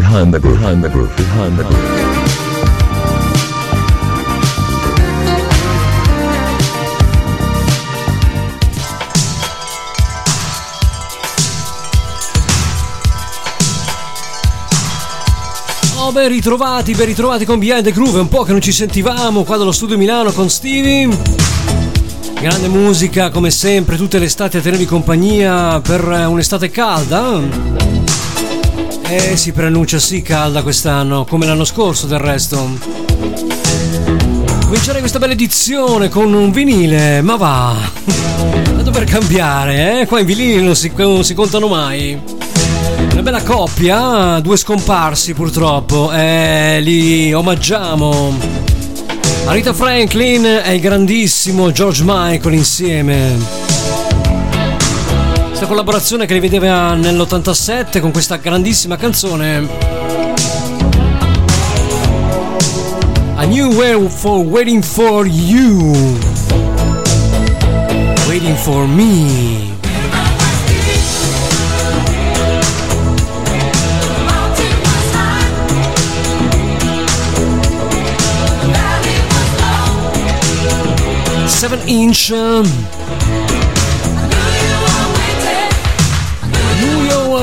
behind the groove, behind the groove, behind the groove. Oh, ben ritrovati, ben ritrovati con Behind the Groove. È un po' che non ci sentivamo qua dallo studio Milano con Stevie. Grande musica, come sempre, tutte le estati a tenervi compagnia per un'estate calda. E si preannuncia sì calda quest'anno, come l'anno scorso del resto. Comincerei questa bella edizione con un vinile, ma va. Tanto per cambiare, eh? Qua i vinili non si, non si contano mai. Una bella coppia, due scomparsi purtroppo, e li omaggiamo. Arita Franklin e il grandissimo George Michael insieme. Questa collaborazione che li vedeva nell'87 con questa grandissima canzone. A New Way for Waiting for You. Waiting for Me. seven inch.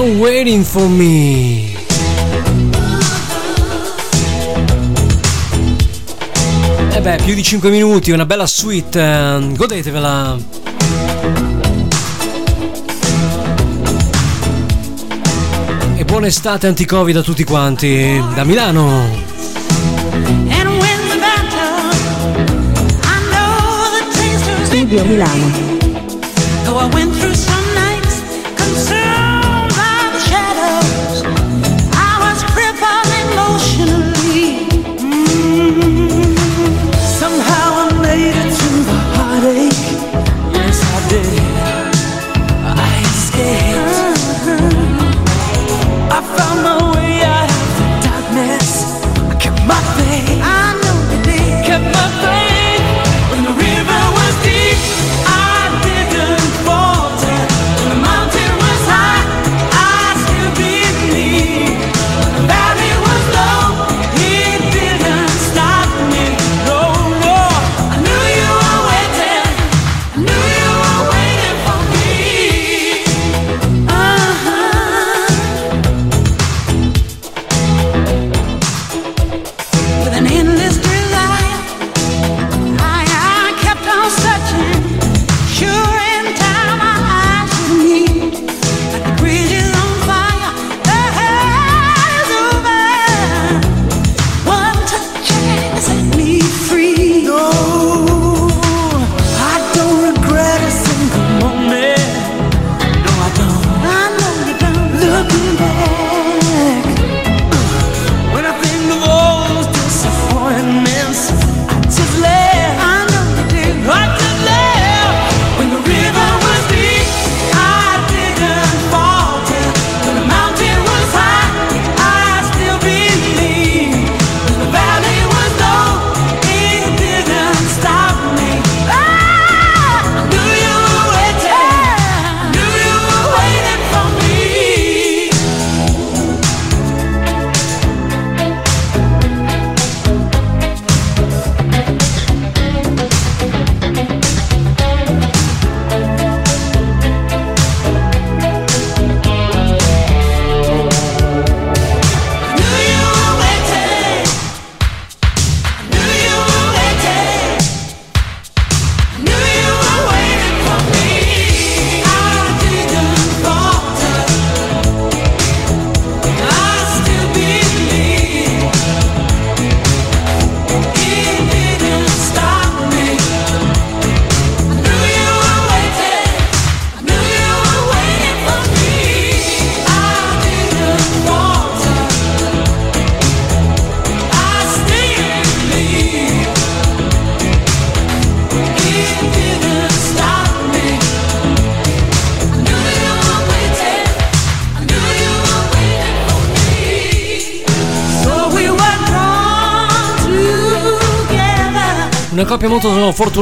Waiting for me. E eh beh, più di 5 minuti, una bella suite, uh, godetevela. E buona estate anti-covid a tutti quanti, da Milano. Studio Milano.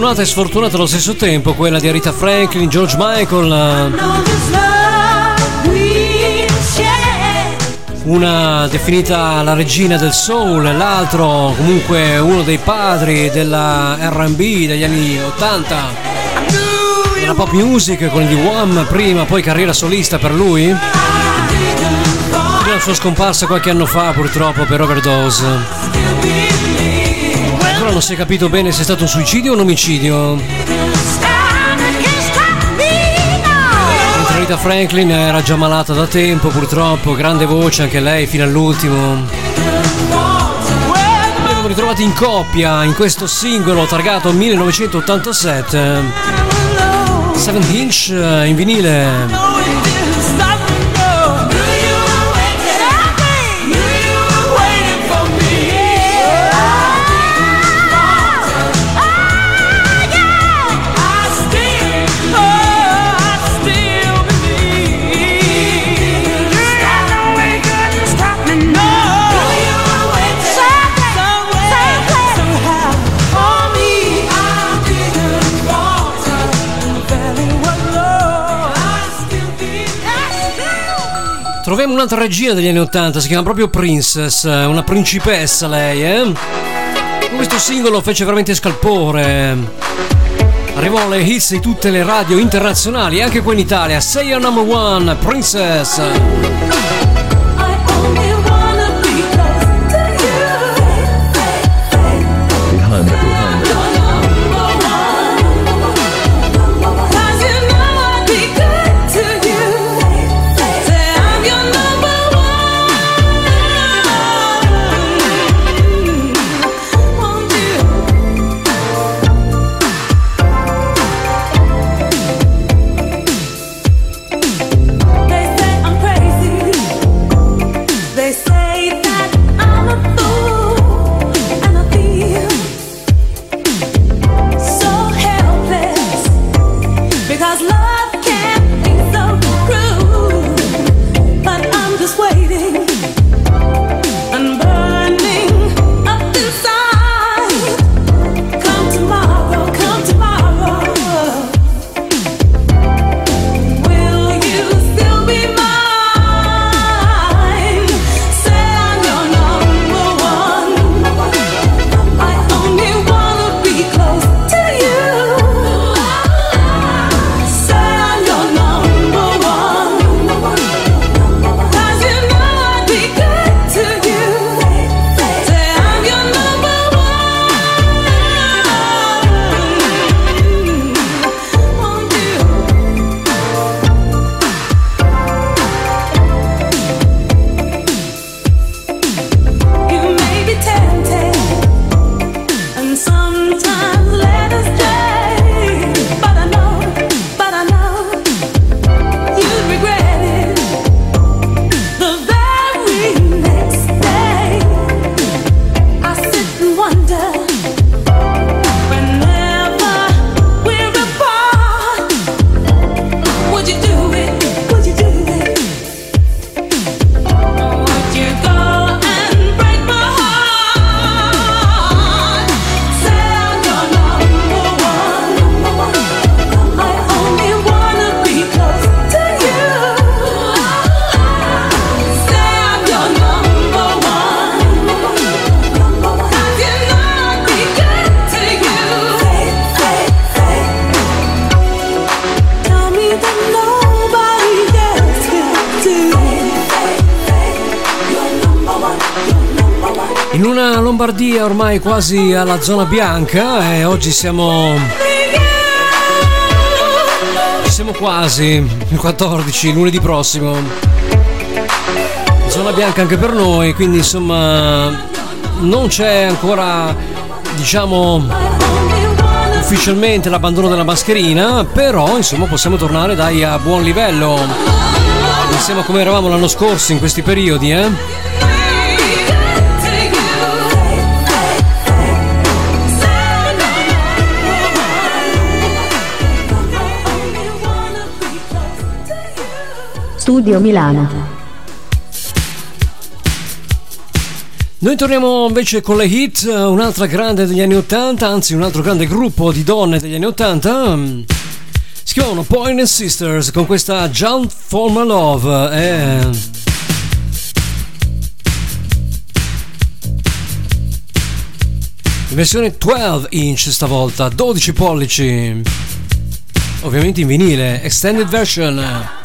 Fortunata e sfortunata allo stesso tempo, quella di Arita Franklin, George Michael. una definita la regina del soul, l'altro comunque uno dei padri della RB degli anni 80. La pop music con gli Wham prima, poi carriera solista per lui. La sua scomparsa qualche anno fa purtroppo per overdose. Ancora non si è capito bene se è stato un suicidio o un omicidio. Rita Franklin era già malata da tempo, purtroppo, grande voce anche lei fino all'ultimo. Abbiamo ritrovati in coppia in questo singolo targato 1987. 7 inch in vinile. Troviamo un'altra regina degli anni 80, si chiama proprio Princess, una principessa lei, eh? Questo singolo fece veramente scalpore. Arrivò alle hits di tutte le radio internazionali, anche qua in Italia. Say your number one, Princess. Ormai quasi alla zona bianca e oggi siamo siamo quasi il 14 lunedì prossimo. Zona bianca anche per noi quindi insomma non c'è ancora diciamo ufficialmente l'abbandono della mascherina però insomma possiamo tornare dai a buon livello. Insieme a come eravamo l'anno scorso in questi periodi eh Studio Milano. Noi torniamo invece con le hit, eh, un'altra grande degli anni 80, anzi un altro grande gruppo di donne degli anni 80. Mm, si chiamano Point Sisters con questa Jump for My Love. Eh. versione 12 inch stavolta, 12 pollici, ovviamente in vinile, extended version.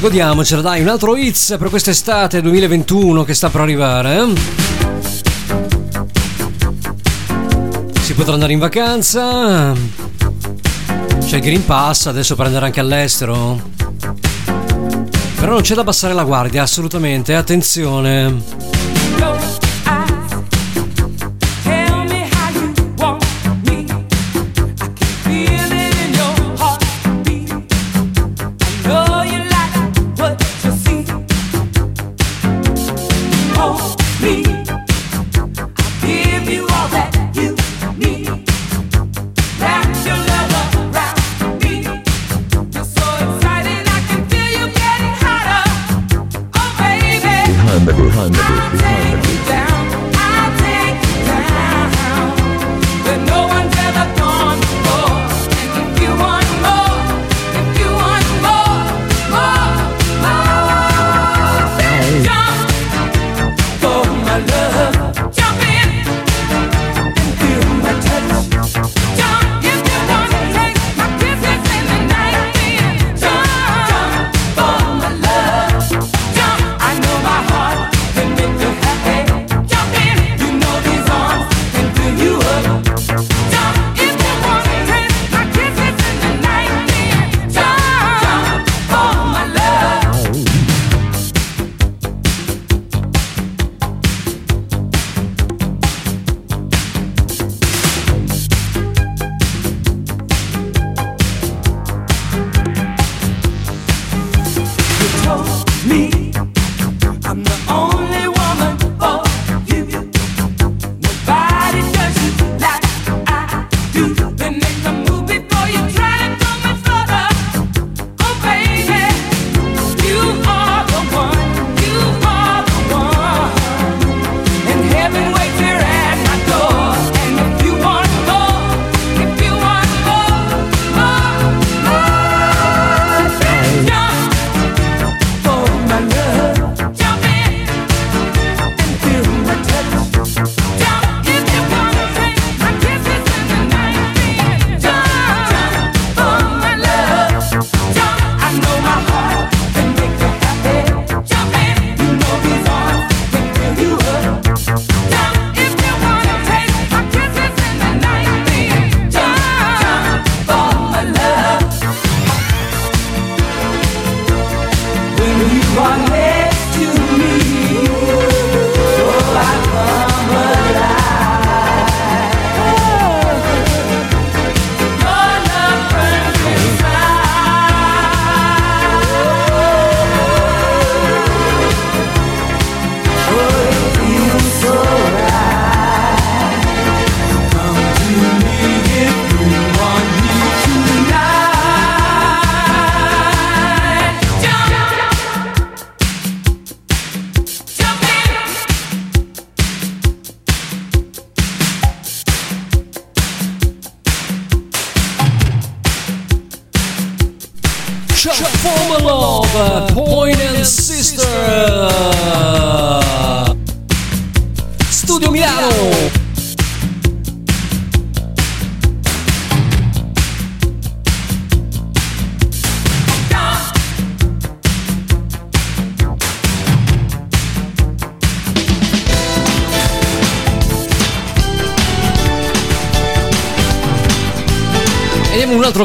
Godiamocela, dai, un altro hits per quest'estate 2021 che sta per arrivare. Si potrà andare in vacanza. C'è il Green Pass adesso per andare anche all'estero. Però non c'è da abbassare la guardia, assolutamente, attenzione. Altro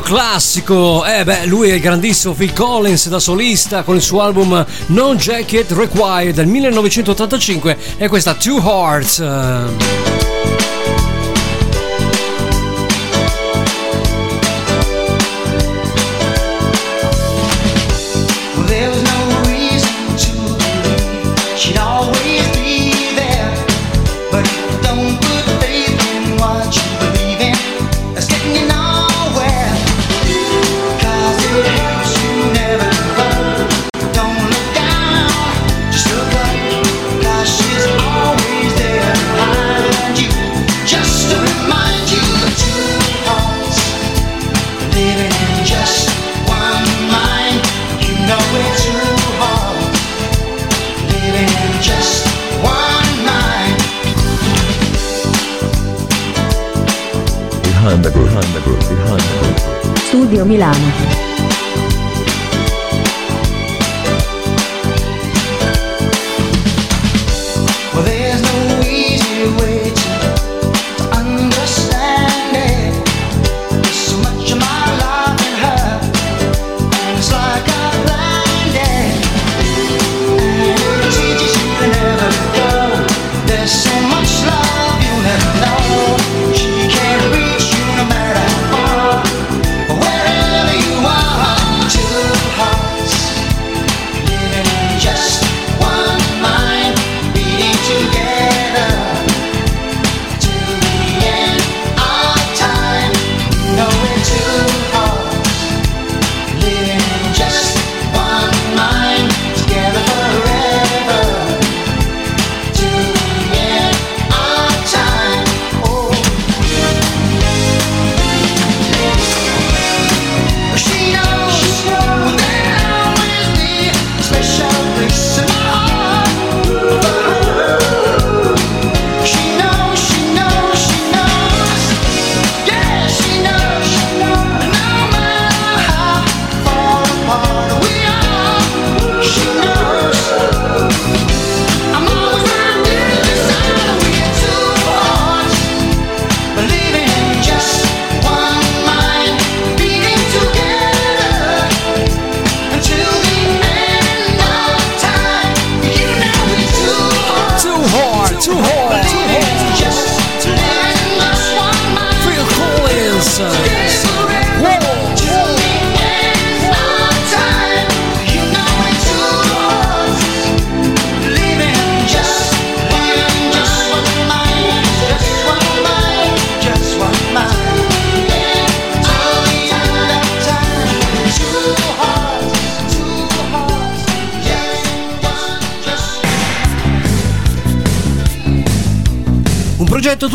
classico. Eh beh, lui è il grandissimo Phil Collins da solista con il suo album No Jacket Required del 1985 e questa Two Hearts. Milano.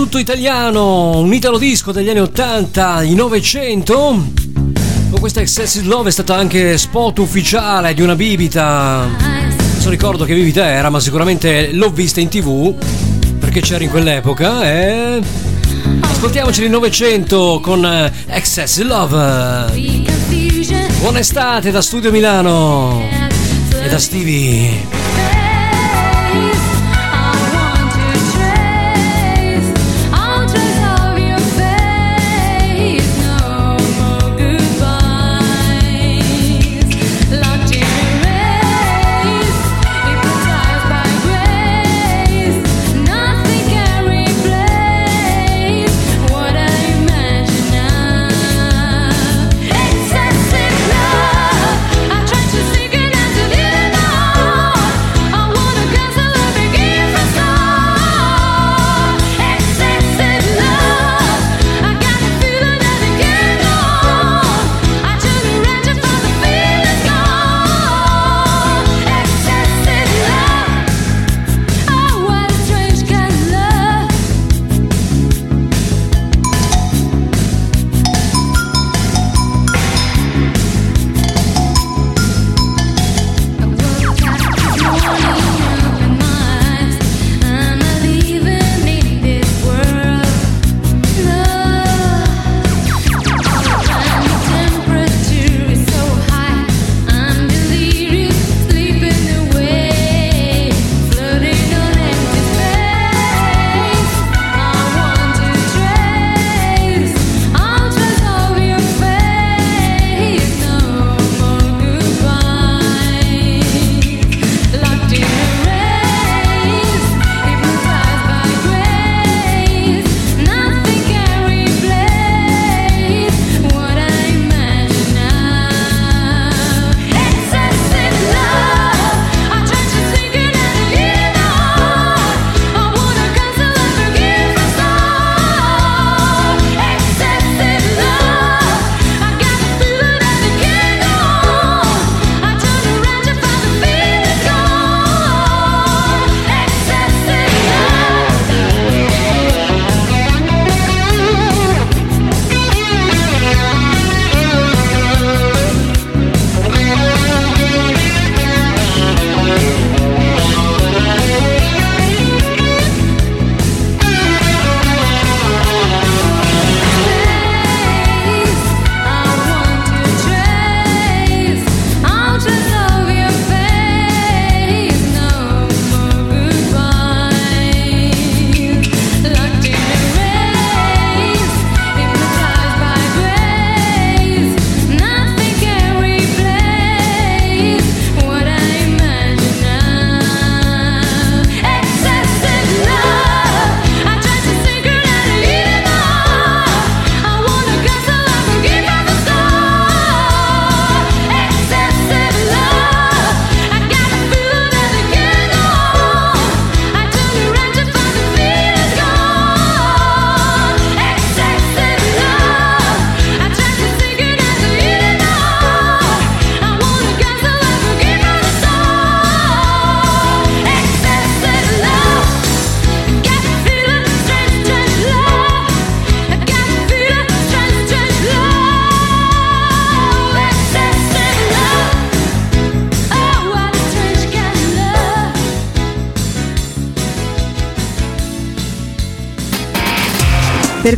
tutto italiano, un italo disco degli anni 80, i 900. Con questa Excessive Love è stata anche spot ufficiale di una bibita. Non ricordo che bibita era, ma sicuramente l'ho vista in tv perché c'era in quell'epoca. E... Ascoltiamoci il 900 con eh, Excessive Love. Buona estate da Studio Milano e da Stevie.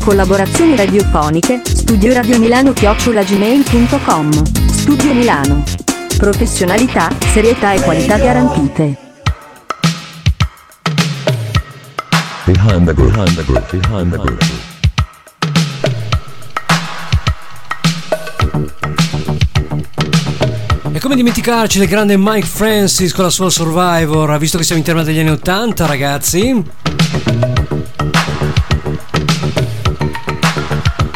Collaborazioni radiofoniche, studio radio Milano chiocciolagmail.com. Studio Milano. Professionalità, serietà e qualità garantite. Behind the groove, behind the groove, behind the groove. E come dimenticarci del grande Mike Francis con la sua Survivor, visto che siamo in tema degli anni 80, ragazzi.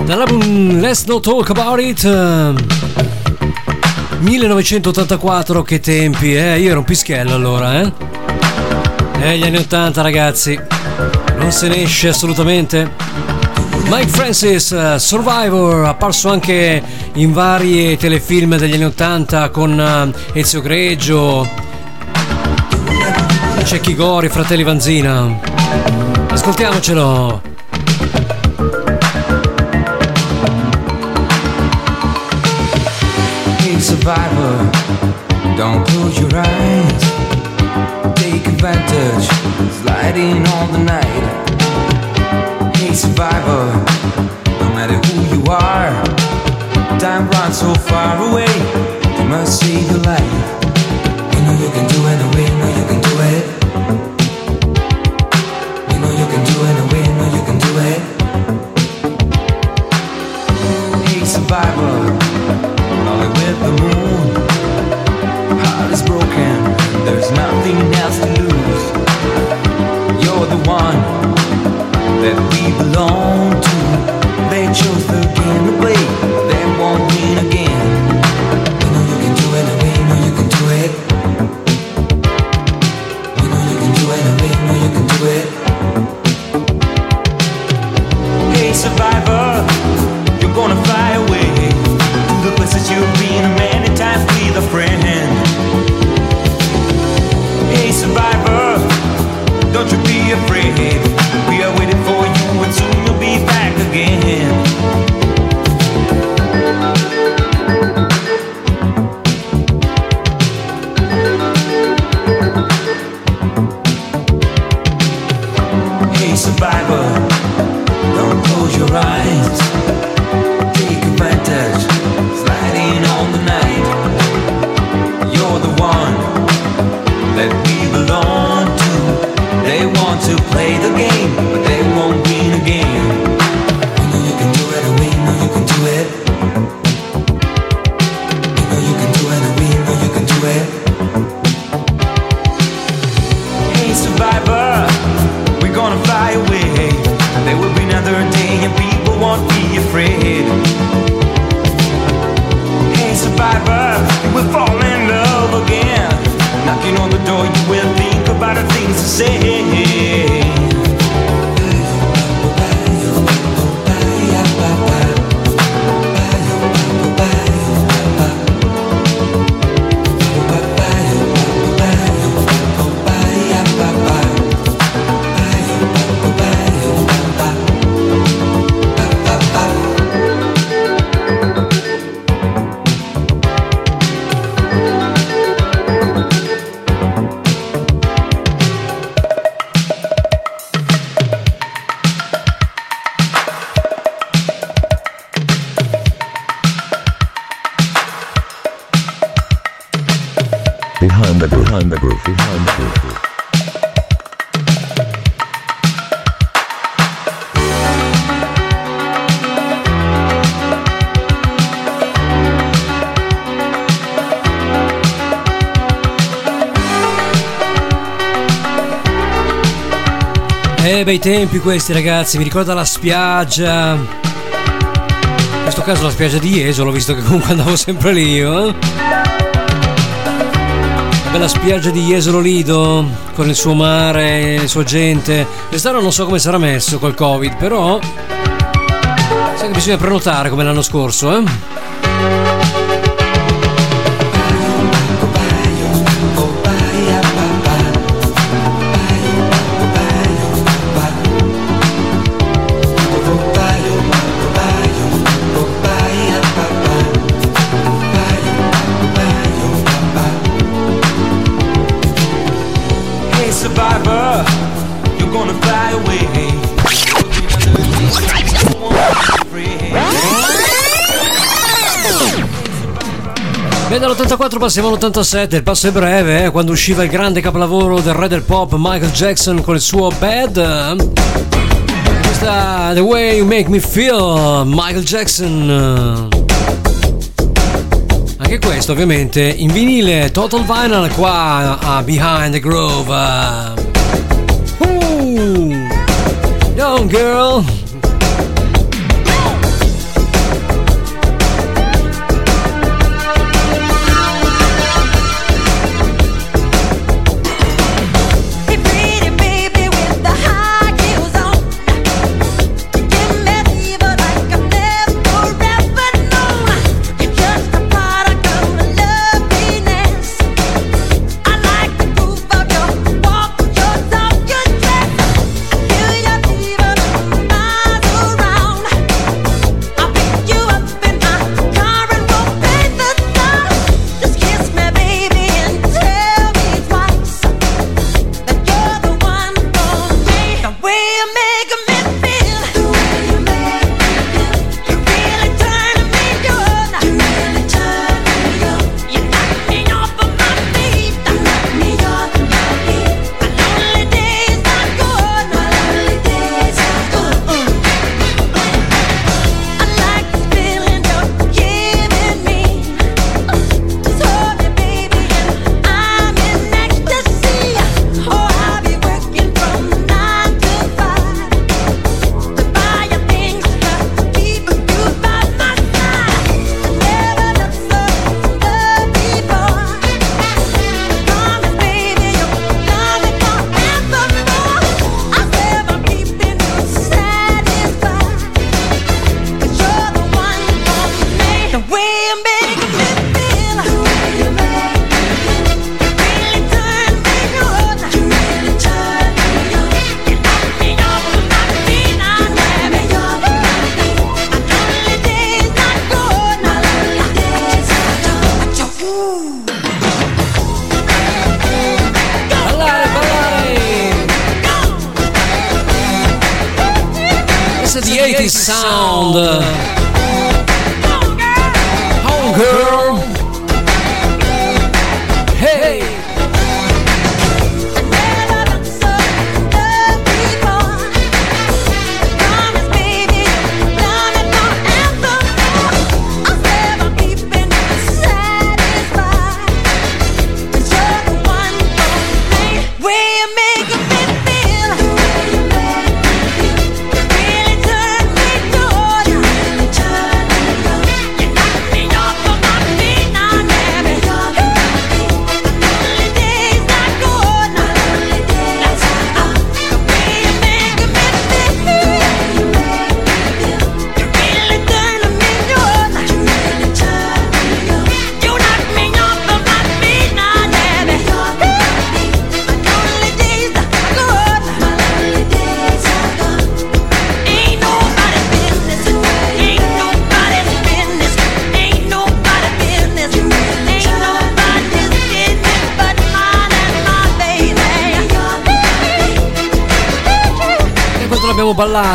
Dall'album Let's Not Talk About It. eh, 1984, che tempi, eh? Io ero un pischello allora, eh? Eh, gli anni 80, ragazzi. Non se ne esce assolutamente. Mike Francis, eh, Survivor, apparso anche in vari telefilm degli anni 80 con eh, Ezio Greggio, Cecchi Gori, Fratelli Vanzina. Ascoltiamocelo. Survivor, don't close your eyes. Take advantage, sliding all the night. Hey survivor, no matter who you are, time runs so far away. You must save your life. You know you can do it, we bei tempi questi ragazzi, mi ricorda la spiaggia. In questo caso la spiaggia di Jesolo, visto che comunque andavo sempre lì io. eh. La bella spiaggia di Jesolo Lido, con il suo mare, la sua gente. Quest'anno non so come sarà messo col Covid, però. Sai che bisogna prenotare come l'anno scorso, eh? dall'84 passiamo all'87, il passo è breve, eh, quando usciva il grande capolavoro del re del pop Michael Jackson con il suo Bad. Eh. Questa The Way You Make Me Feel, Michael Jackson. Anche questo ovviamente in vinile, Total Vinyl qua a Behind the Grove. Uh, young girl.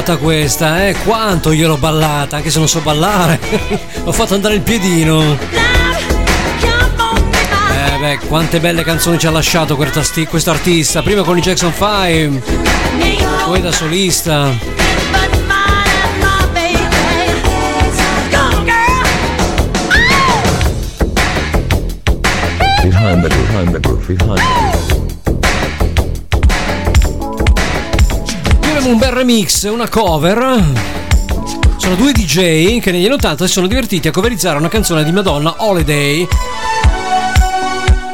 ballata questa, eh? Quanto gliel'ho ballata, anche se non so ballare. Ho fatto andare il piedino. Eh beh, quante belle canzoni ci ha lasciato quest'artista. Prima con i Jackson 5, poi da solista. Behind the, behind the, behind the. Sentiremo un bel remix, una cover. Sono due DJ che negli anni 80 si sono divertiti a coverizzare una canzone di Madonna, Holiday.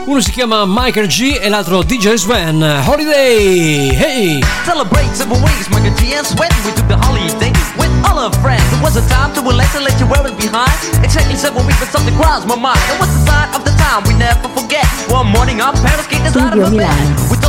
Uno si chiama Michael G e l'altro DJ Sven. Holiday! Hey! Celebrate several ways, Michael G and Sven. We took the holiday with all our friends. It was a time to relax and let you wear it behind. Exactly seven weeks, but something crossed my mind. It was the sign of the time we never forget. One morning, our parents kicked us out of bed.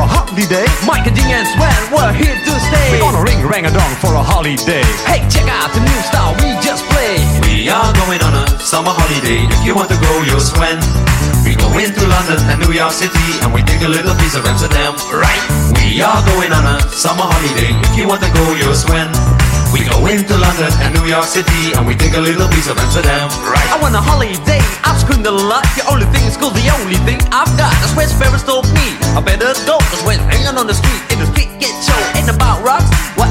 a holiday Mike and G and Sven, we're here to stay. We're gonna ring rang a dong for a holiday Hey, check out the new style we just played. We are going on a summer holiday. If you want to go, you'll swim. We go into London and New York City and we take a little piece of Amsterdam, right? We are going on a summer holiday. If you want to go, you'll swim. We go into London and New York City and we take a little piece of Amsterdam, right? I want a holiday, I've screamed a lot. The only thing is cool, the only thing I've got. That's where Ferris told me. I better go, cause when hanging on the street, in the street get show, ain't about rocks. What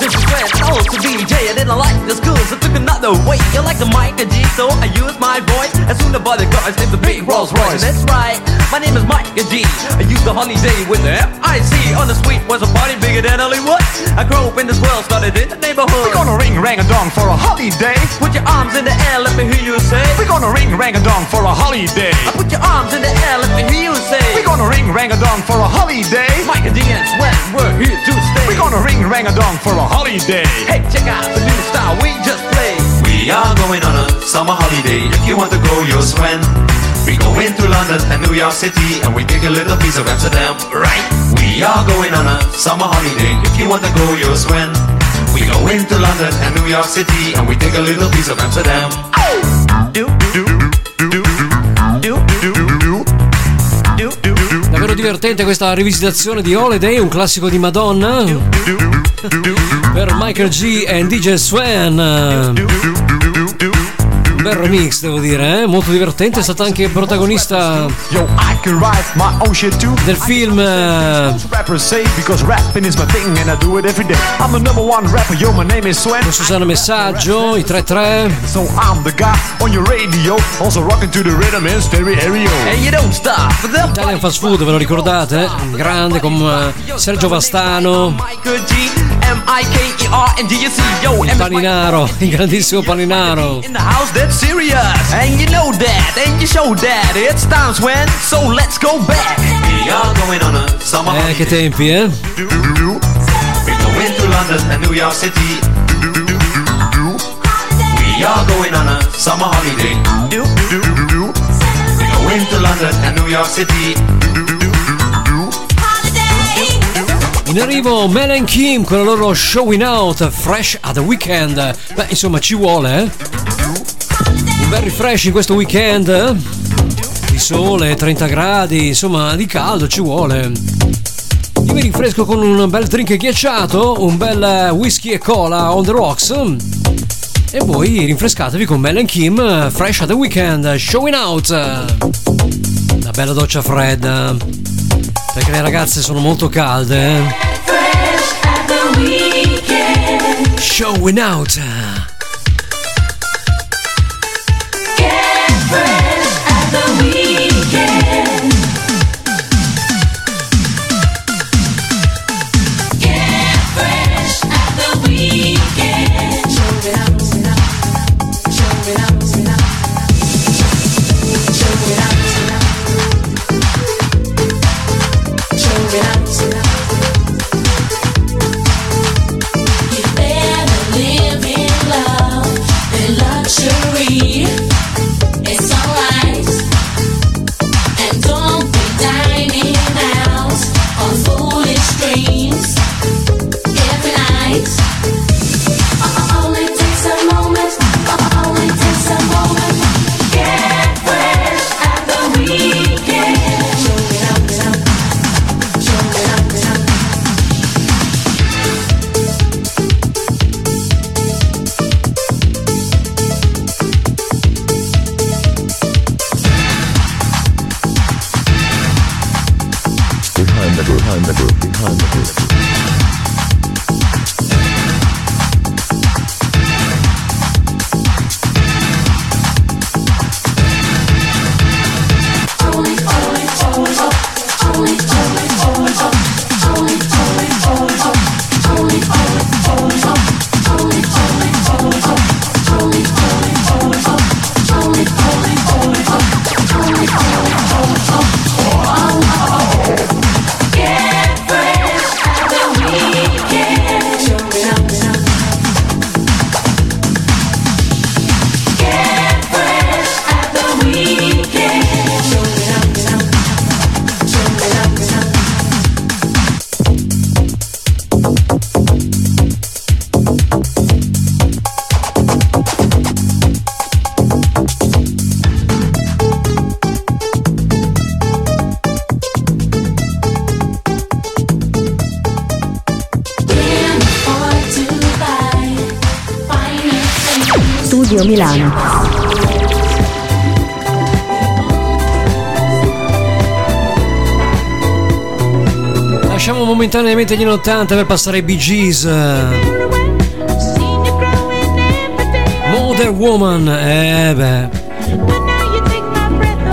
Richard Grant, and also DJ. I didn't like the school, so took another way. You like the mic and G, so I use my voice. As soon as the bodyguards named the big Rolls Royce. That's right, my name is Mike and G. I use the holiday with the F-I-C. On the suite was a party bigger than Hollywood. I grew up in this world, started in the neighborhood. We're gonna ring rang a dong for a holiday. Put your arms in the air, let me hear you say. We're gonna ring rang a dong for a holiday. Put your arms in the air, let me hear you say. We're gonna ring rang a dong for a holiday. Mike and D and Sweat, we're here to stay. We're gonna ring rang a dong for a holiday. Hey, check out the new style we just played. We are going on a summer holiday. If you want to go, you'll swim. We go into London and New York City and we take a little piece of Amsterdam, right? We are going on a summer holiday. If you want to go, you'll swim. We go into London and New York City and we take a little piece of Amsterdam. Do, do, do, do, do, do, do, do. Davvero divertente questa rivisitazione di Holiday, un classico di Madonna. Per Michael G e DJ Swan. Un bel remix, devo dire, eh? molto divertente. È stata anche protagonista Yo, I can write my own shit too. del film Rappers say because rapping is my thing and I do it every day. I'm the number one rapper, yo, my name is Swen. con Susanna Messaggio, i 3-3. So I'm the guy on your radio, also rocking to the rhythm in stereo. And you don't stop for them. Italian Fast Food, ve lo ricordate? Grande con eh, Sergio Vastano, Michael G, paninaro, il grandissimo paninaro. in the house that's serious. And you know that, and you show that. It's times when, so let's go back. We are going on a summer Eh, che tempi, eh? We go into London and New York City. We are going on a summer holiday. Do, We go into London and New York City. In arrivo Mel and Kim con la loro Showing Out Fresh at the Weekend. Beh, insomma, ci vuole, eh? Un bel refresh in questo weekend. eh? Di sole, 30 gradi, insomma, di caldo ci vuole. Io mi rinfresco con un bel drink ghiacciato, un bel whisky e cola on the rocks. E voi rinfrescatevi con Mel and Kim Fresh at the Weekend Showing Out. Una bella doccia fredda. Perché le ragazze sono molto calde. eh? Showing out. Momentaneamente gli anni 80 per passare ai Bee Gees. Modern Woman, eh beh.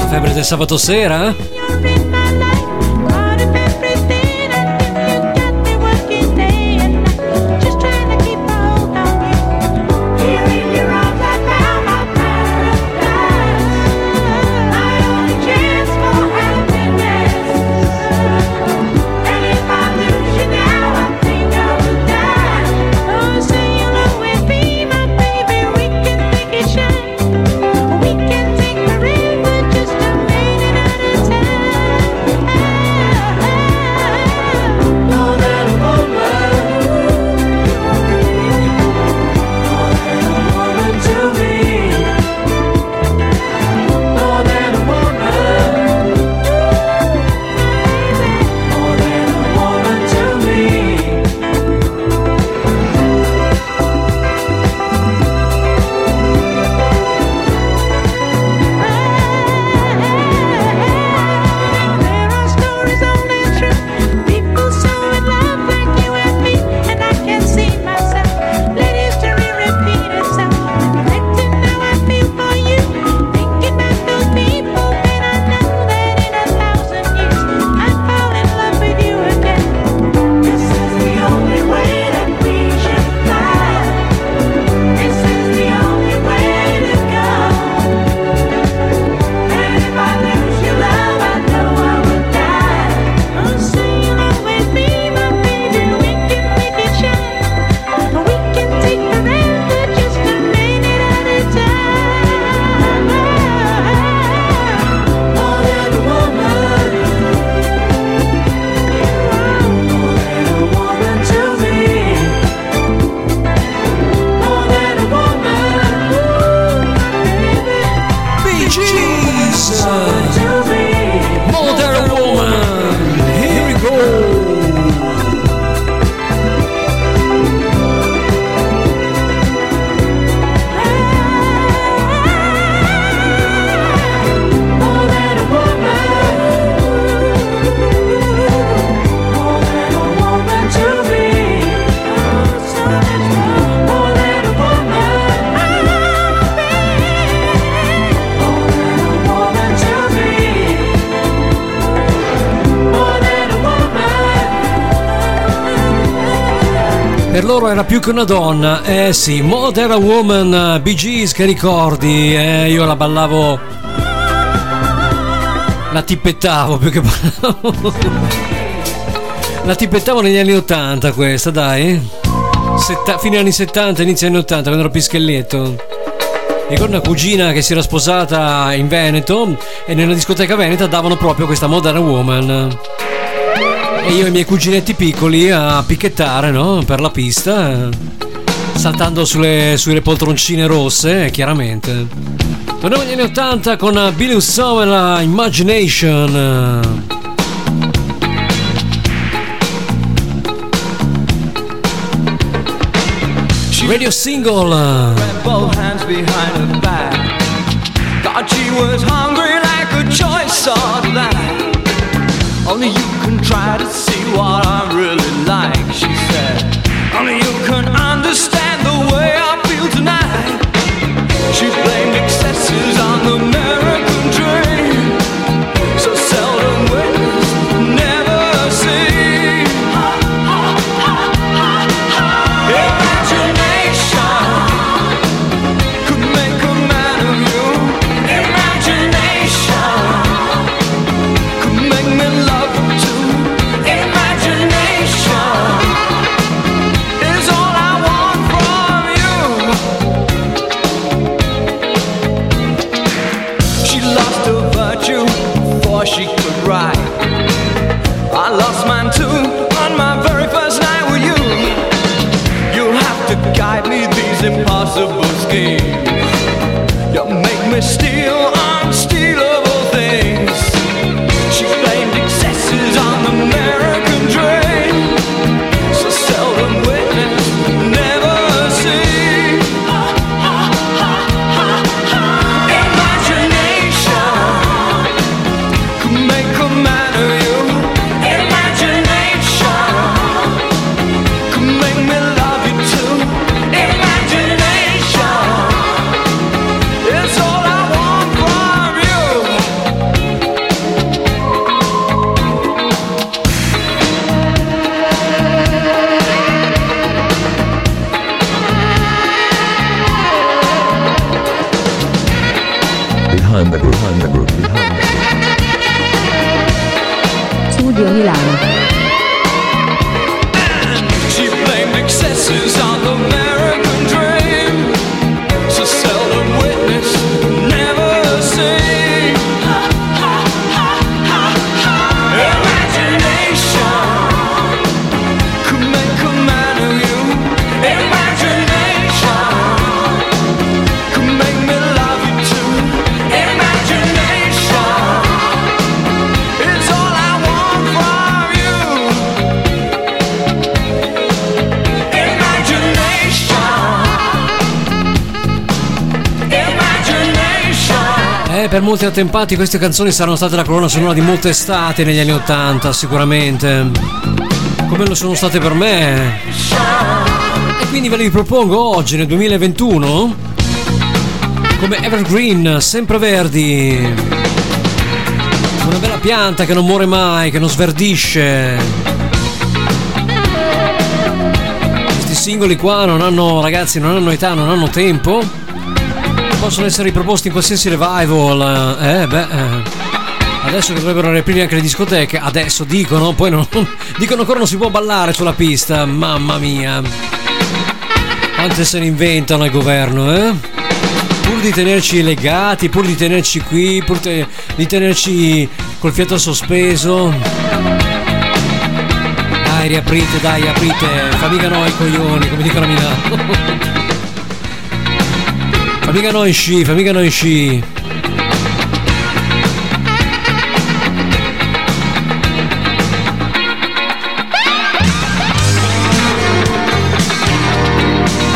Febbre del sabato sera? Loro era più che una donna, eh sì, Modern Woman, Bee Gees, che ricordi, eh, io la ballavo, la tippettavo più che ballavo, la tippettavo negli anni 80 questa, dai, Setta- fine anni 70, inizio anni 80, quando ero pischelletto. Ricordo una cugina che si era sposata in Veneto e nella discoteca veneta davano proprio questa Modern Woman. E io e i miei cuginetti piccoli a picchettare, no? Per la pista, saltando sulle, sulle poltroncine rosse, eh, chiaramente. Torniamo agli anni 80 con Billy e la Imagination. Radio single. both hands behind her back. Thought she was hungry like a choice on that. Only you can try to see what I'm really like, she said. Only you can understand the way I feel tonight. She blamed excesses on the miracle. Attempati queste canzoni saranno state la colonna sonora di molte estate negli anni Ottanta, sicuramente. Come lo sono state per me. E quindi ve le ripropongo oggi, nel 2021, come Evergreen, sempre verdi. Una bella pianta che non muore mai, che non sverdisce. Questi singoli qua non hanno, ragazzi, non hanno età, non hanno tempo possono essere riproposti in qualsiasi revival. Eh, beh. eh. Adesso che dovrebbero riaprire anche le discoteche, adesso dicono, poi non, dicono ancora non si può ballare sulla pista. Mamma mia. Quante se ne inventano al governo, eh? Pur di tenerci legati, pur di tenerci qui, pur te- di tenerci col fiato sospeso. Dai, riaprite, dai, aprite, famiga noi coglioni, come dicono a Milano. Famiga noi sci, famiga noi sci.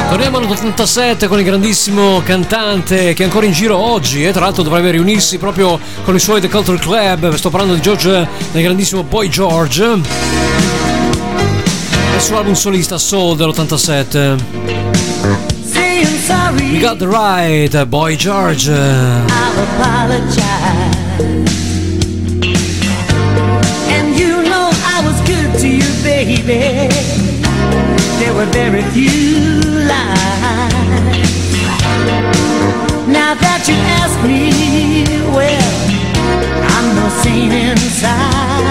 Torniamo all'87 con il grandissimo cantante che è ancora in giro oggi e tra l'altro dovrebbe riunirsi proprio con i suoi The Culture Club. Sto parlando di George, del grandissimo Boy George. Il suo album solista Soul dell'87. Sorry, We got the right, uh, Boy George. Uh. I'll apologize. And you know I was good to you, baby. There were very few lies. Now that you ask me, well, I'm no saint inside.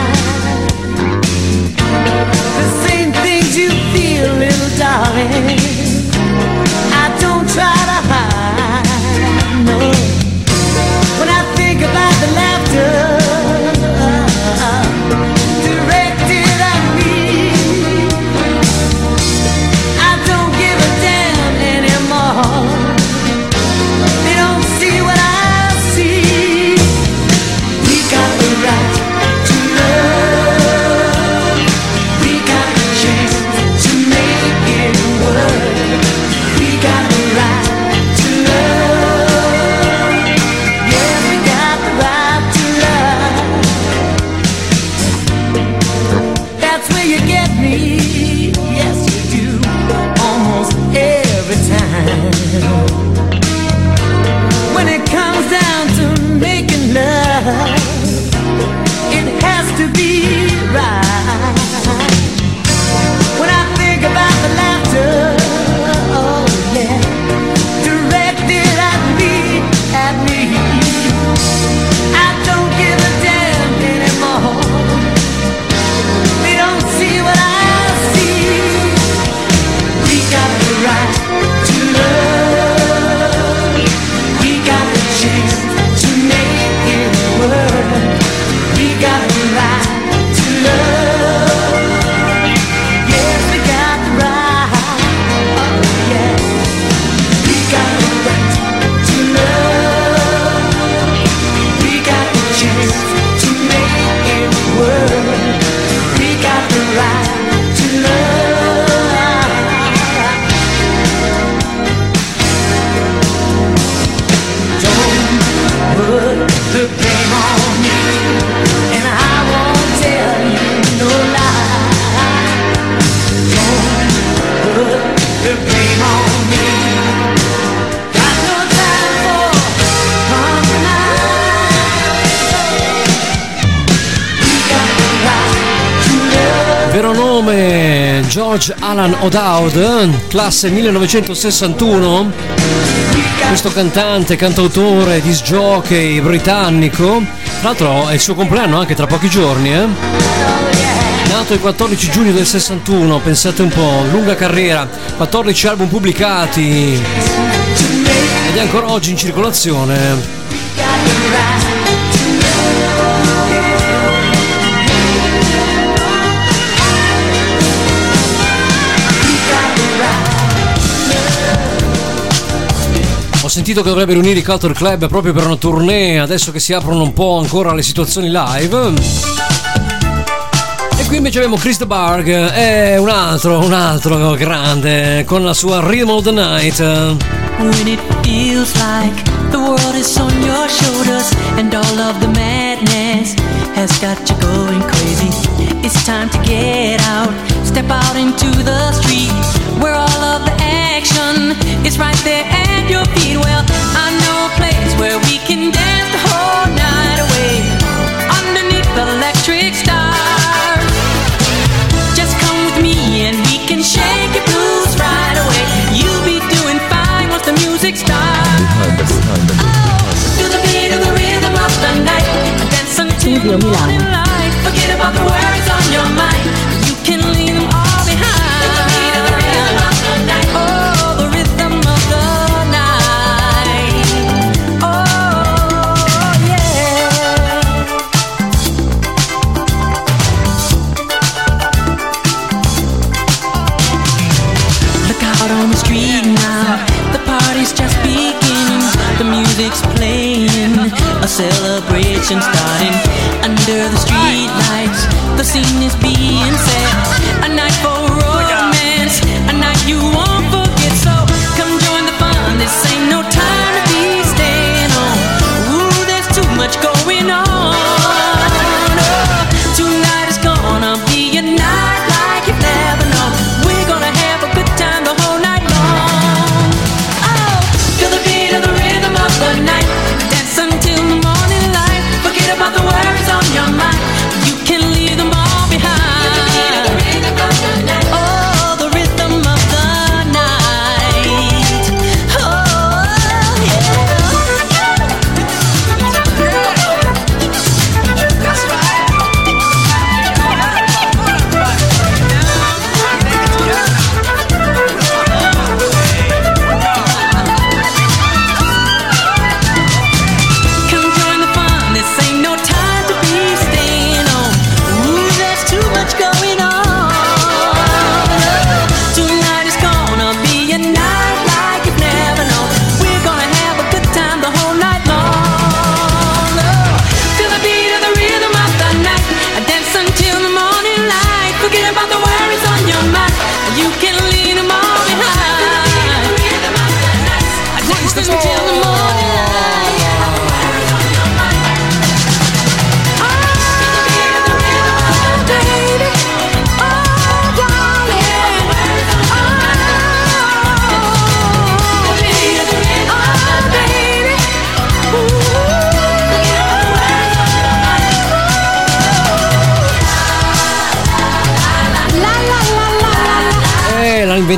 The same things you feel, little darling. Try to hide, no. When I think about the laughter George Alan O'Dowd, classe 1961. Questo cantante, cantautore, disc jockey britannico. Tra l'altro è il suo compleanno anche tra pochi giorni, eh? Nato il 14 giugno del 61, pensate un po', lunga carriera, 14 album pubblicati ed è ancora oggi in circolazione. Sentito che dovrebbero unire i Culture Club proprio per una tournée, adesso che si aprono un po' ancora le situazioni live. E qui invece abbiamo Chris Barg, è un altro, un altro grande, con la sua Rhythm of the Night. When it feels like the world is on your shoulders and all of the madness has got you going crazy. It's time to get out, step out into the street where all of the action is right there at your feet. Well, I know a place where we can dance the whole night away underneath the electric stars. Just come with me and we can shake your blues right away. You'll be doing fine once the music starts. Behind the behind the oh, To the beat of the rhythm of the night. Dance until the Milano. morning light. Forget about the words on your mind. You can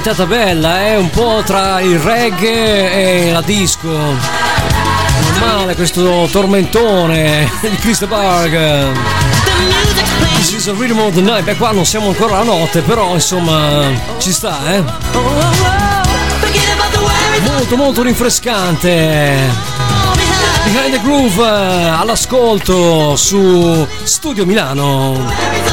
Eh, inventata bella, è un po' tra il reggae e la disco. Normale questo tormentone di Chris de Barg. This is a rhythm of the night. Beh, qua non siamo ancora alla notte, però insomma ci sta, eh. Molto molto rinfrescante. Behind the Groove eh, all'ascolto su Studio Milano.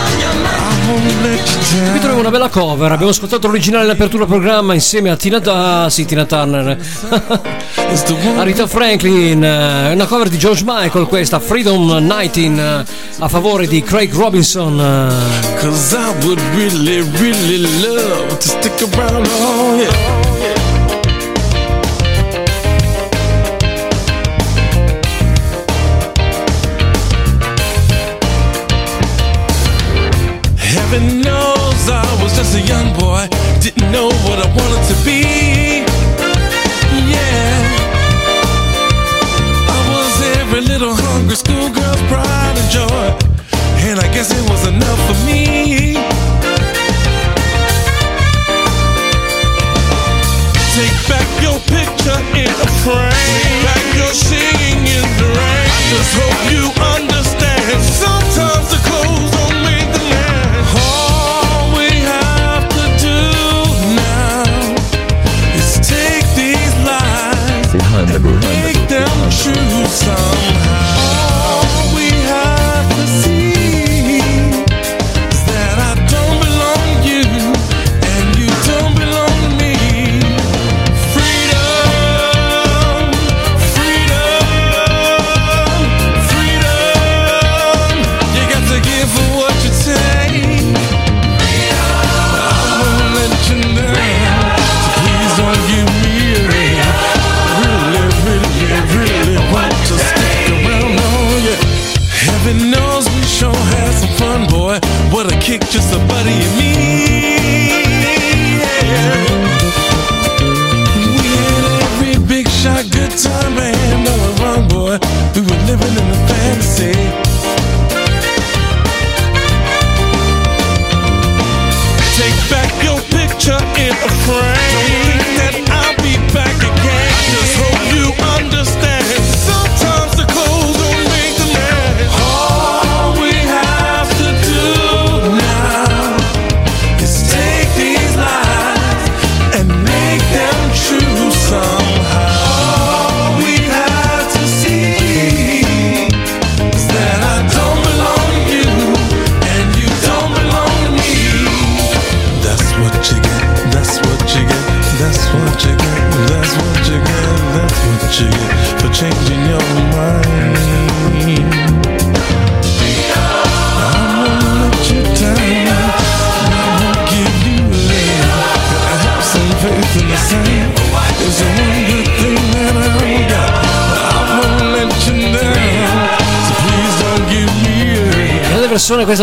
Qui troviamo una bella cover. Abbiamo ascoltato l'originale dell'apertura programma insieme a Tina, ah, sì, Tina Turner. a Rita Franklin. eh, Una cover di George Michael, questa Freedom 19 eh, a favore di Craig Robinson. Cause I would really, really love to stick around. Oh, yeah. Was just a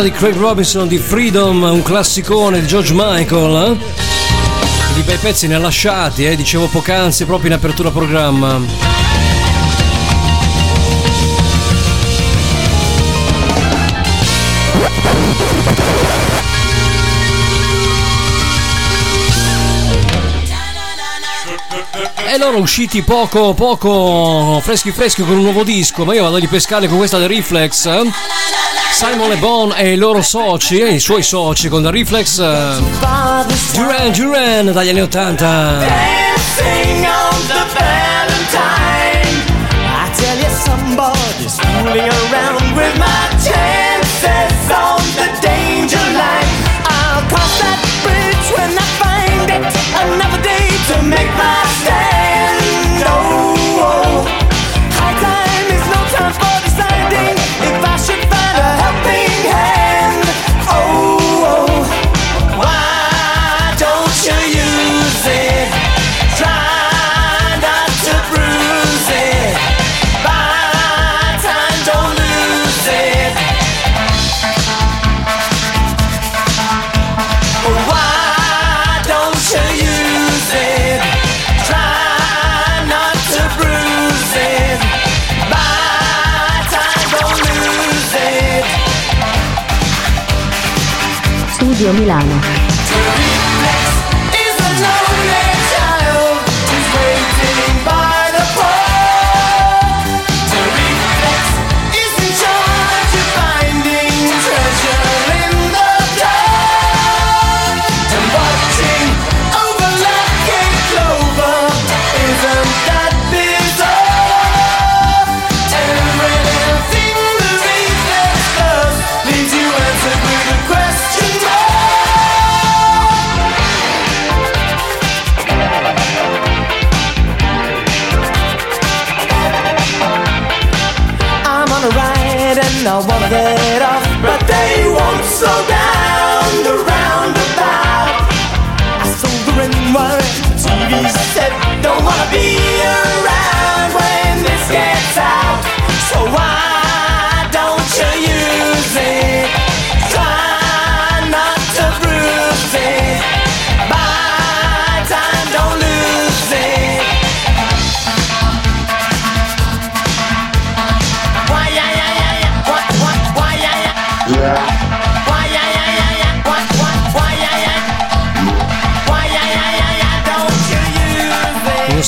di Craig Robinson di Freedom, un classicone di George Michael. Eh? Di bei pezzi ne ha lasciati, eh? dicevo poc'anzi proprio in apertura programma. E loro usciti poco, poco, freschi freschi con un nuovo disco, ma io vado a ripescare con questa del Reflex. Eh? Simon Le Bon e i loro soci e i suoi soci con la Reflex eh, Duran Duran dagli anni 80 Dancing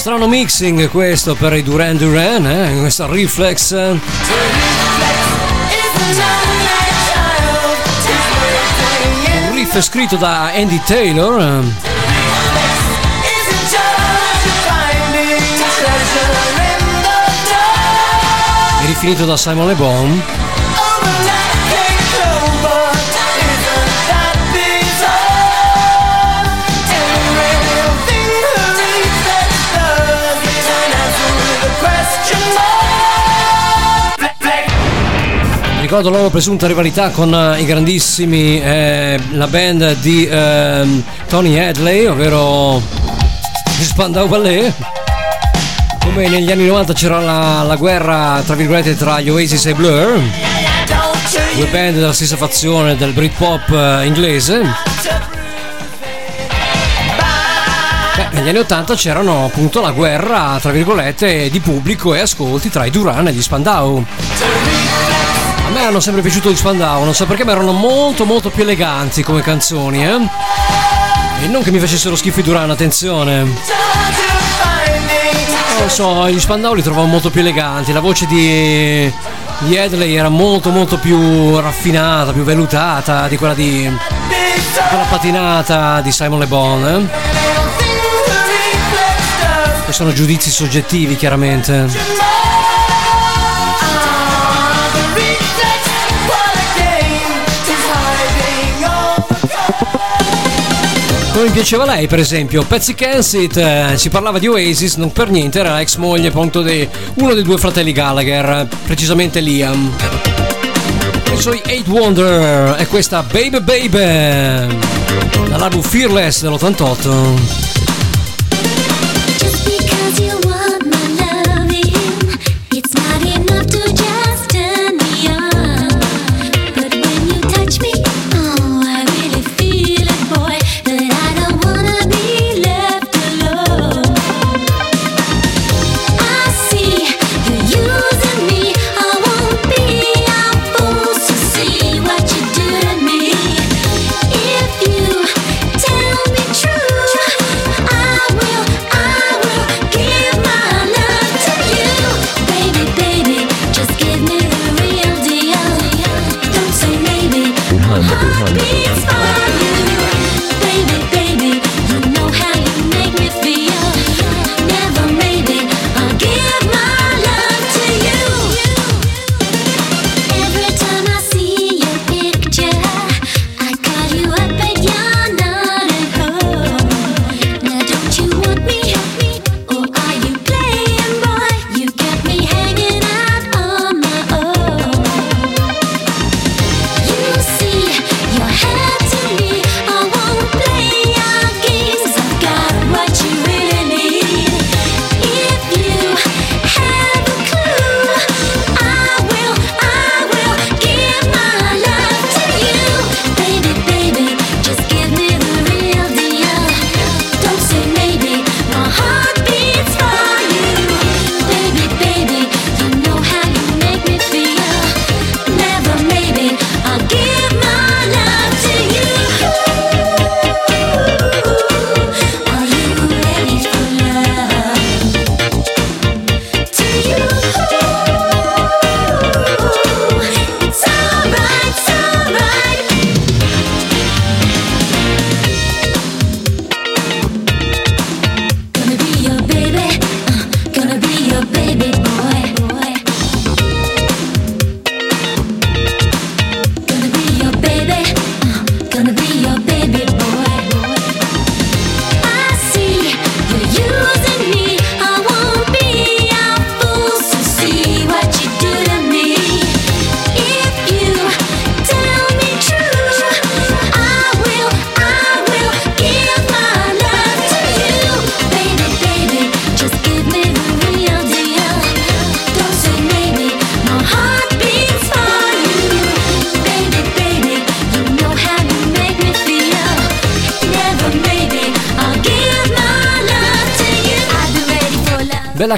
strano mixing questo per i Duran Duran, eh? questa reflex. Eh? Un riff scritto da Andy Taylor. Eh? E rifinito da Simon Le Bon. ricordo la loro presunta rivalità con eh, i grandissimi, eh, la band di eh, Tony Hadley, ovvero gli Spandau Ballet. Come negli anni 90 c'era la, la guerra tra virgolette tra gli Oasis e Blur, due band della stessa fazione del Britpop eh, inglese. Beh, negli anni 80 c'erano appunto la guerra, tra virgolette, di pubblico e ascolti tra i Duran e gli Spandau me hanno sempre piaciuto gli Spandau, non so perché, ma erano molto molto più eleganti come canzoni, eh? E non che mi facessero schifo i Duran, attenzione. Non so, gli Spandau li trovavo molto più eleganti, la voce di, di Edley era molto molto più raffinata, più vellutata di quella di quella patinata di Simon Le Bon. Eh? E sono giudizi soggettivi chiaramente. Come piaceva lei, per esempio, Patsy Kensit, eh, si parlava di Oasis, non per niente, era ex moglie appunto di uno dei due fratelli Gallagher, precisamente Liam. I suoi Eight Wonder è questa Baby Baby dall'album Fearless dell'88.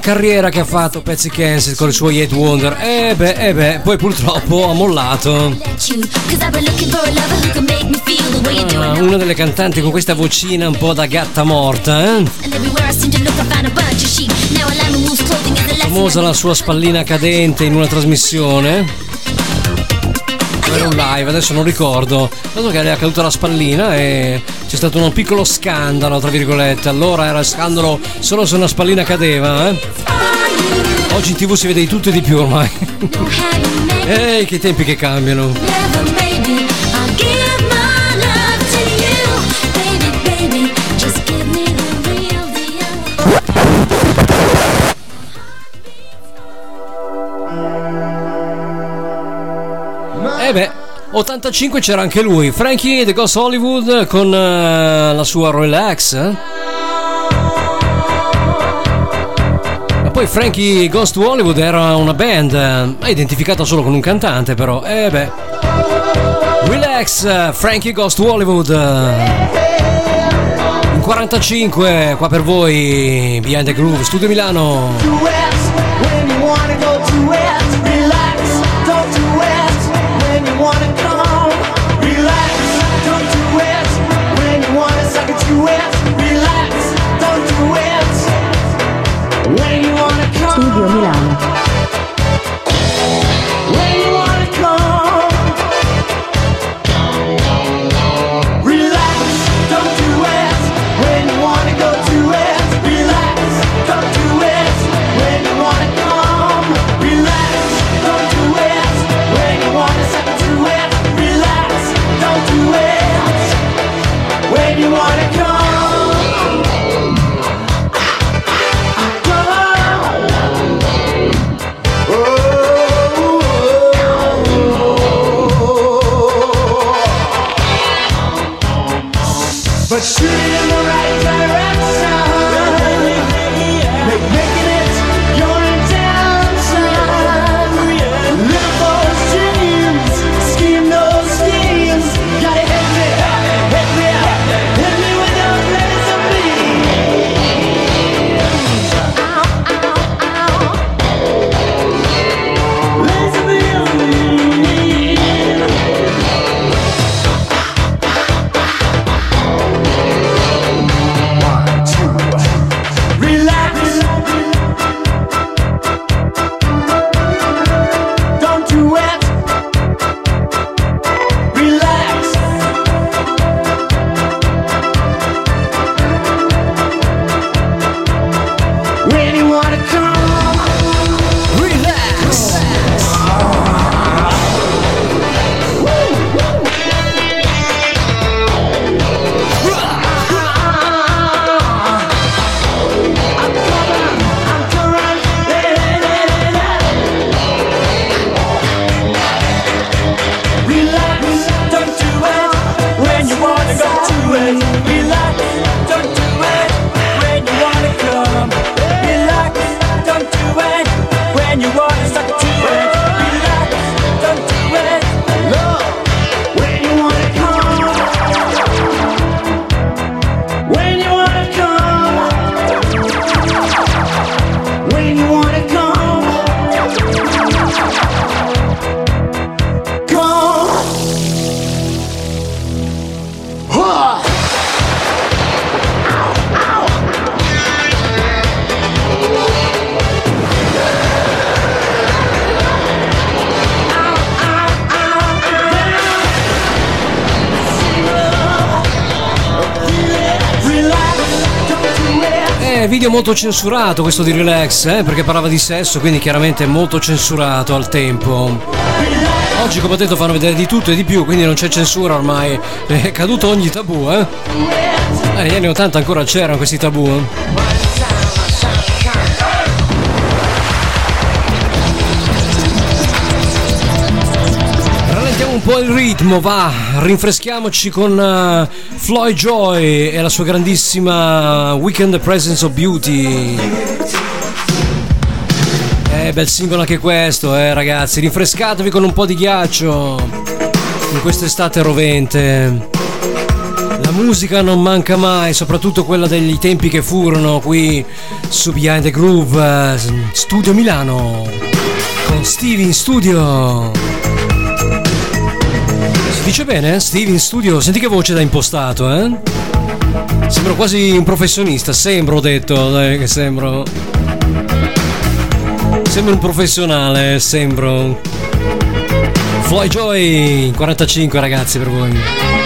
Carriera che ha fatto Patsy Kensit con i suoi Eight Wonder. Eh beh, eh beh, poi purtroppo ha mollato. Ah, una delle cantanti con questa vocina un po' da gatta morta, eh? Famosa la sua spallina cadente in una trasmissione. Era un live, adesso non ricordo. Dato che è caduta la spallina e c'è stato un piccolo scandalo, tra virgolette. Allora era scandalo solo se una spallina cadeva, eh? Oggi in tv si vede di tutto e di più ormai. Ehi, che tempi che cambiano. Eh beh, 85 c'era anche lui, Frankie The Ghost Hollywood con eh, la sua Relax. eh? Poi Frankie Ghost Hollywood era una band, eh, identificata solo con un cantante però. Eh beh. Relax, eh, Frankie Ghost Hollywood. eh. In 45 qua per voi, Behind the Groove, Studio Milano. Video molto censurato questo di Relax, eh, perché parlava di sesso, quindi chiaramente molto censurato al tempo. Oggi, come ho detto, fanno vedere di tutto e di più, quindi non c'è censura ormai. È caduto ogni tabù, eh. Eh, negli anni 80 ancora c'erano questi tabù, eh. Po' il ritmo, va, rinfreschiamoci con eh, Floyd Joy e la sua grandissima Weekend Presence of Beauty. Eh, bel singolo anche questo, eh, ragazzi, rinfrescatevi con un po' di ghiaccio in quest'estate rovente. La musica non manca mai, soprattutto quella degli tempi che furono qui su Behind the Groove, eh, Studio Milano, con Stevie in studio. Dice bene? Stevie in studio, senti che voce da impostato, eh? Sembro quasi un professionista, sembro ho detto, dai, che sembro. Sembro un professionale, sembro. Floyd Joy 45 ragazzi per voi.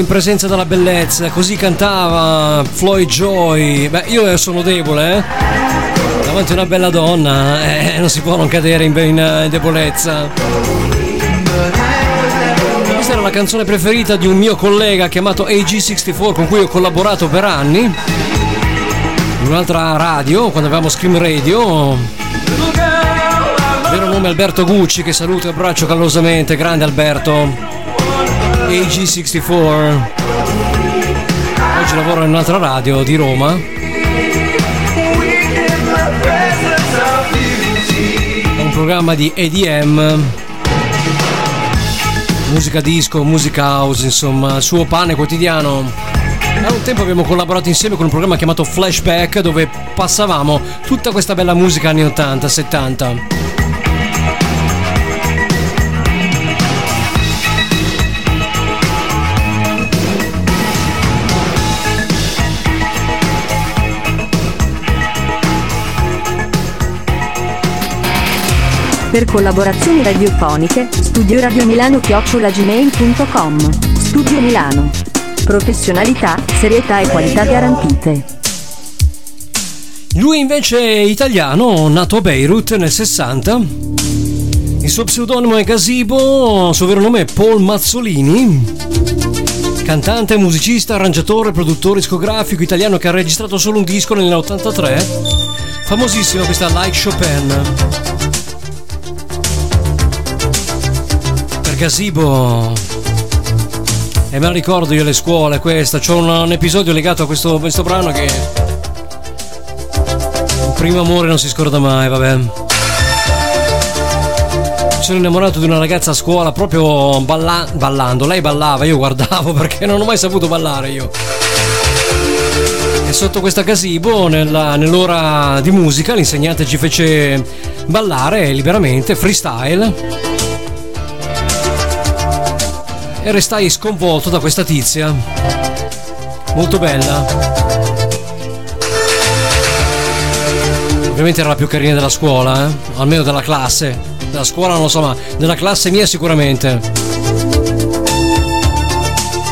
In presenza della bellezza, così cantava Floyd Joy. Beh, io sono debole, eh. Davanti a una bella donna, eh, non si può non cadere in, in, eh, debolezza. Questa era la canzone preferita di un mio collega chiamato AG64 con cui ho collaborato per anni. In un'altra radio, quando avevamo Scream Radio. Vero nome Alberto Gucci che saluto e abbraccio calorosamente, grande Alberto. AG64. Oggi lavoro in un'altra radio di Roma. È un programma di EDM. Musica disco, musica house, insomma, suo pane quotidiano. Da un tempo abbiamo collaborato insieme con un programma chiamato Flashback dove passavamo tutta questa bella musica anni 80, Per collaborazioni radiofoniche, studio Radio Milano chiocciolagmail.com. Studio Milano. Professionalità, serietà e qualità garantite. Lui invece è italiano, nato a Beirut nel 60. Il suo pseudonimo è Gasibo, il suo vero nome è Paul Mazzolini. Cantante, musicista, arrangiatore, produttore discografico italiano che ha registrato solo un disco nell'83. Famosissima questa Like Chopin. Gasibo. E me la ricordo io alle scuole questa, c'ho un, un episodio legato a questo, questo brano che il primo amore non si scorda mai, vabbè. Sono innamorato di una ragazza a scuola proprio balla- ballando. Lei ballava, io guardavo perché non ho mai saputo ballare io. E sotto questa gazebo, nella- nell'ora di musica, l'insegnante ci fece ballare liberamente, freestyle. Restai sconvolto da questa tizia. Molto bella. Ovviamente era la più carina della scuola, eh? almeno della classe. Della scuola non lo so, ma della classe mia sicuramente.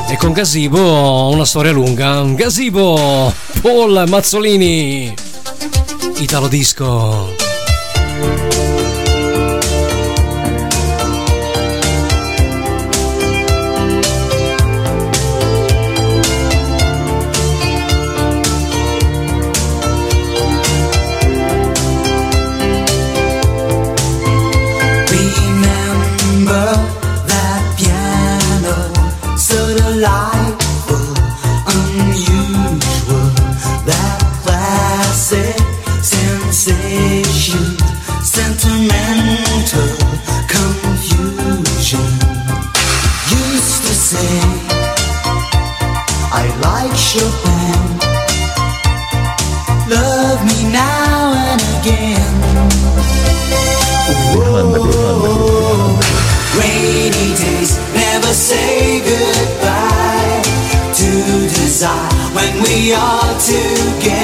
E con Gazebo una storia lunga. Gazebo, Paul Mazzolini, Italo Disco. We are together.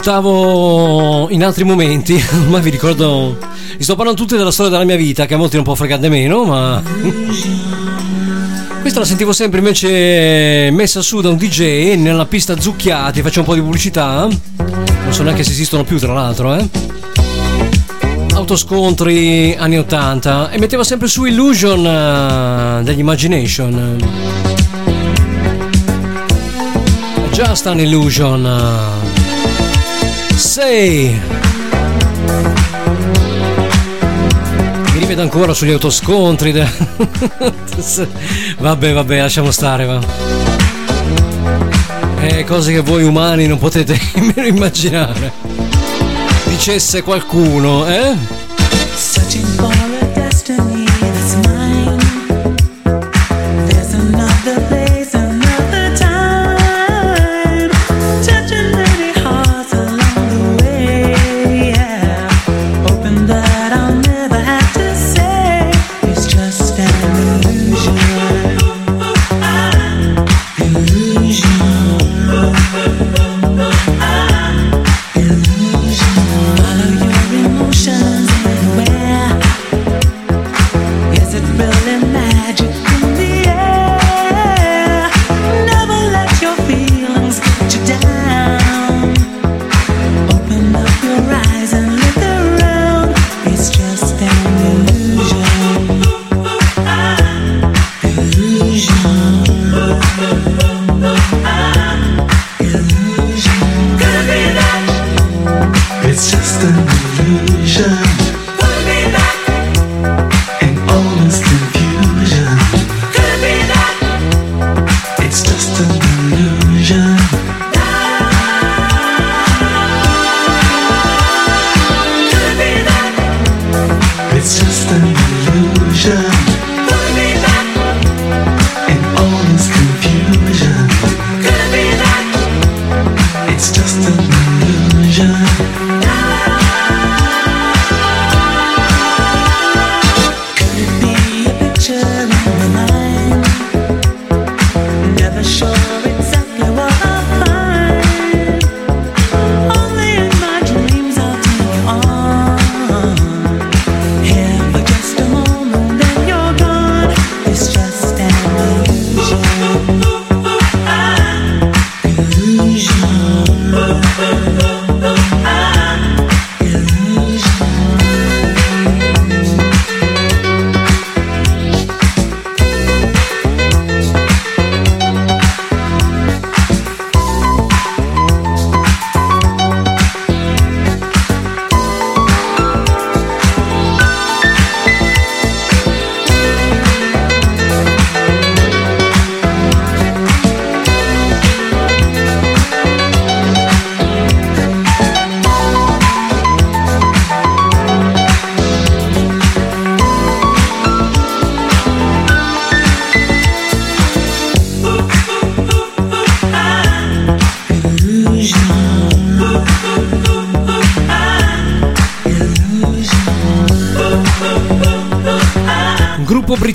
Questa l'ascoltavo in altri momenti, ma vi ricordo. Vi sto parlando tutte della storia della mia vita, che a molti non può fregare meno, ma. Questa la sentivo sempre invece messa su da un DJ nella pista Zucchiati, faccio un po' di pubblicità. Non so neanche se esistono più, tra l'altro, eh. Autoscontri anni 80 e metteva sempre su Illusion eh, degli Imagination. Just an illusion. Sei. Mi rivedo ancora sugli autoscontri. de- vabbè, vabbè, lasciamo stare, va. Eh, cose che voi umani non potete nemmeno immaginare. Dicesse qualcuno, eh?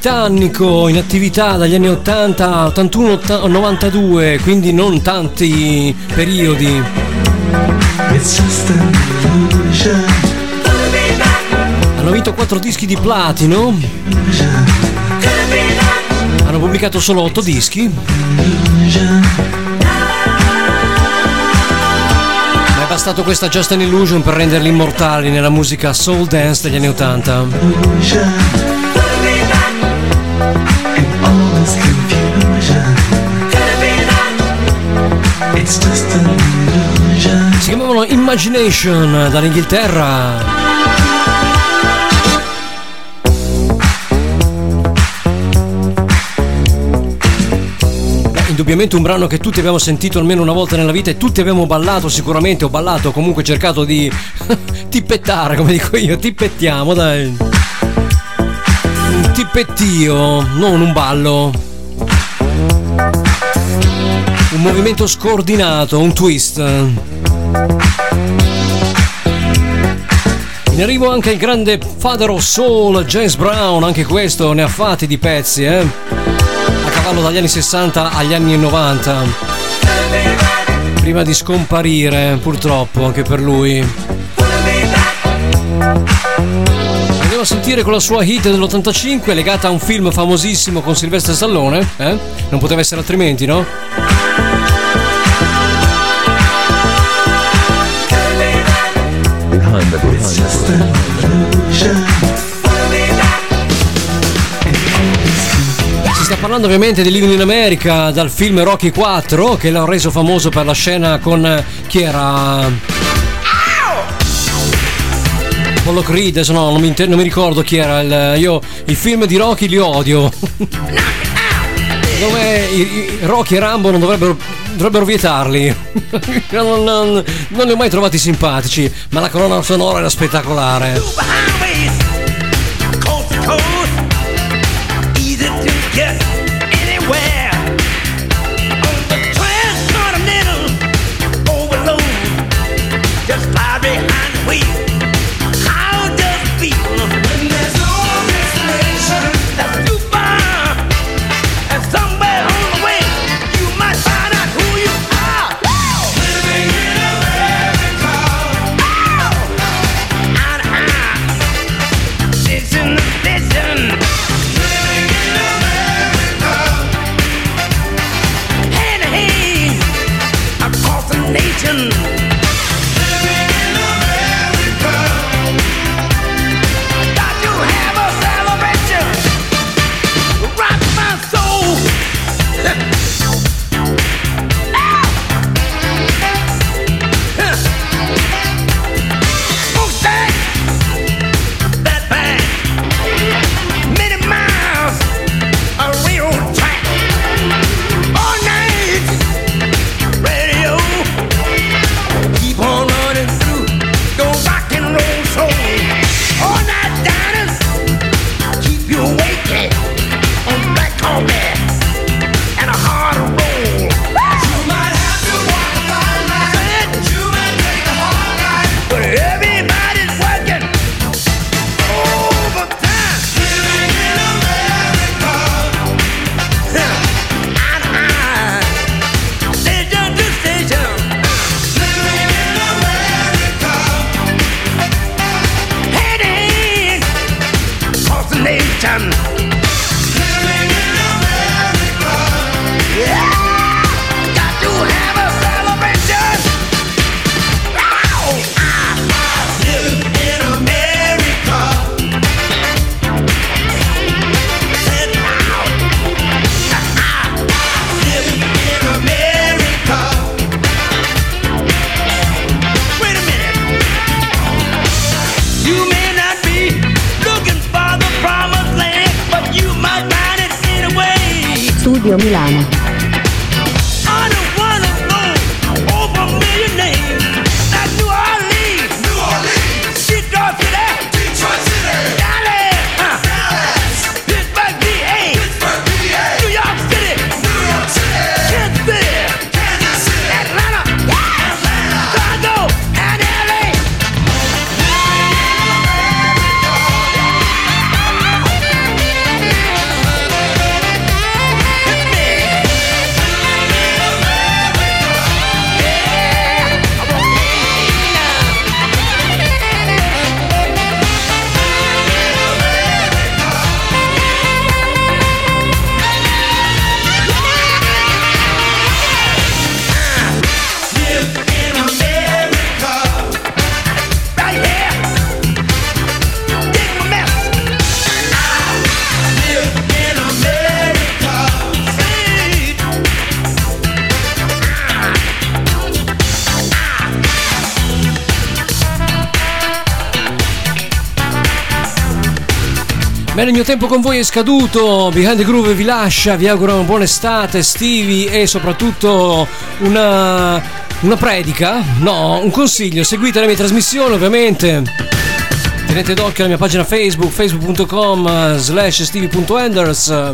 Britannico in attività dagli anni 80, 81, 80, 92, quindi non tanti periodi. Hanno vinto 4 dischi di platino. Hanno pubblicato solo 8 dischi. Ma è bastato questa Just an Illusion per renderli immortali nella musica soul dance degli anni 80. Si chiamavano Imagination dall'Inghilterra. Indubbiamente un brano che tutti abbiamo sentito almeno una volta nella vita e tutti abbiamo ballato sicuramente, ho ballato, comunque cercato di tippettare, come dico io, tippettiamo, dai. Un tippettio, non un ballo un movimento scordinato, un twist. In arrivo anche il grande father of soul, James Brown, anche questo ne ha fatti di pezzi, eh? A cavallo dagli anni 60 agli anni 90. Prima di scomparire, purtroppo, anche per lui. Andiamo a sentire con la sua hit dell'85 legata a un film famosissimo con Sylvester Stallone, eh? Non poteva essere altrimenti, no? behind the behind it's just an illusion sta parlando ovviamente di Living in America dal film Rocky 4 che l'ha reso famoso per la scena con eh, chi era? Apollo Creed no, non mi, non mi, ricordo chi era il, io i film di Rocky li odio. Dove Rocky e Rambo non dovrebbero dovrebbero vietarli. non, non, non li ho mai trovati simpatici, ma la colonna sonora era spettacolare. Ah, Bene, il mio tempo con voi è scaduto. Behind the Groove vi lascia. Vi auguro una buona estate, estivi e soprattutto una, una predica. No, un consiglio. Seguite le mie trasmissioni, ovviamente. Tenete d'occhio la mia pagina Facebook, facebook.com slash stevie.enders.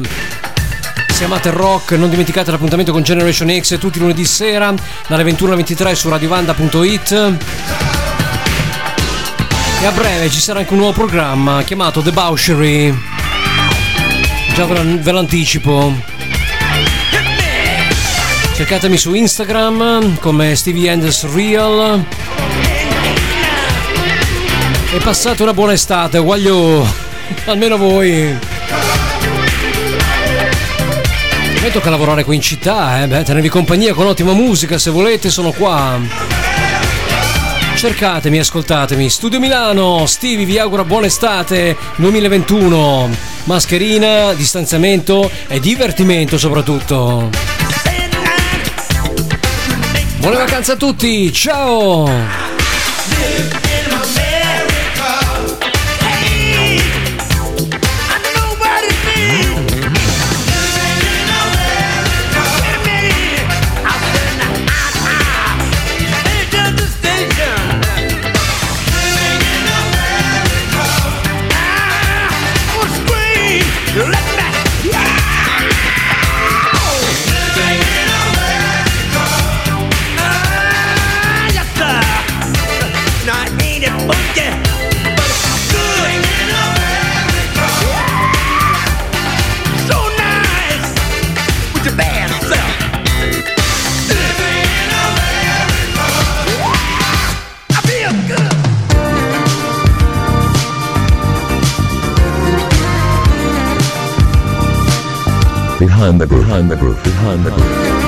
Se amate il rock, non dimenticate l'appuntamento con Generation X tutti i lunedì sera dalle 21 alle 23 su radiovanda.it. E a breve ci sarà anche un nuovo programma chiamato The Bauchery. Già ve l'anticipo. Cercatemi su Instagram come Stevie Anders Real. E passate una buona estate, guaglio! Almeno voi! Mi tocca lavorare qui in città, eh? Beh, tenervi compagnia con ottima musica, se volete sono qua. Cercatemi, ascoltatemi. Studio Milano, Stevie vi augura buona estate 2021. Mascherina, distanziamento e divertimento soprattutto. Buone vacanze a tutti, ciao! Behind the groove, behind the groove, behind the groove.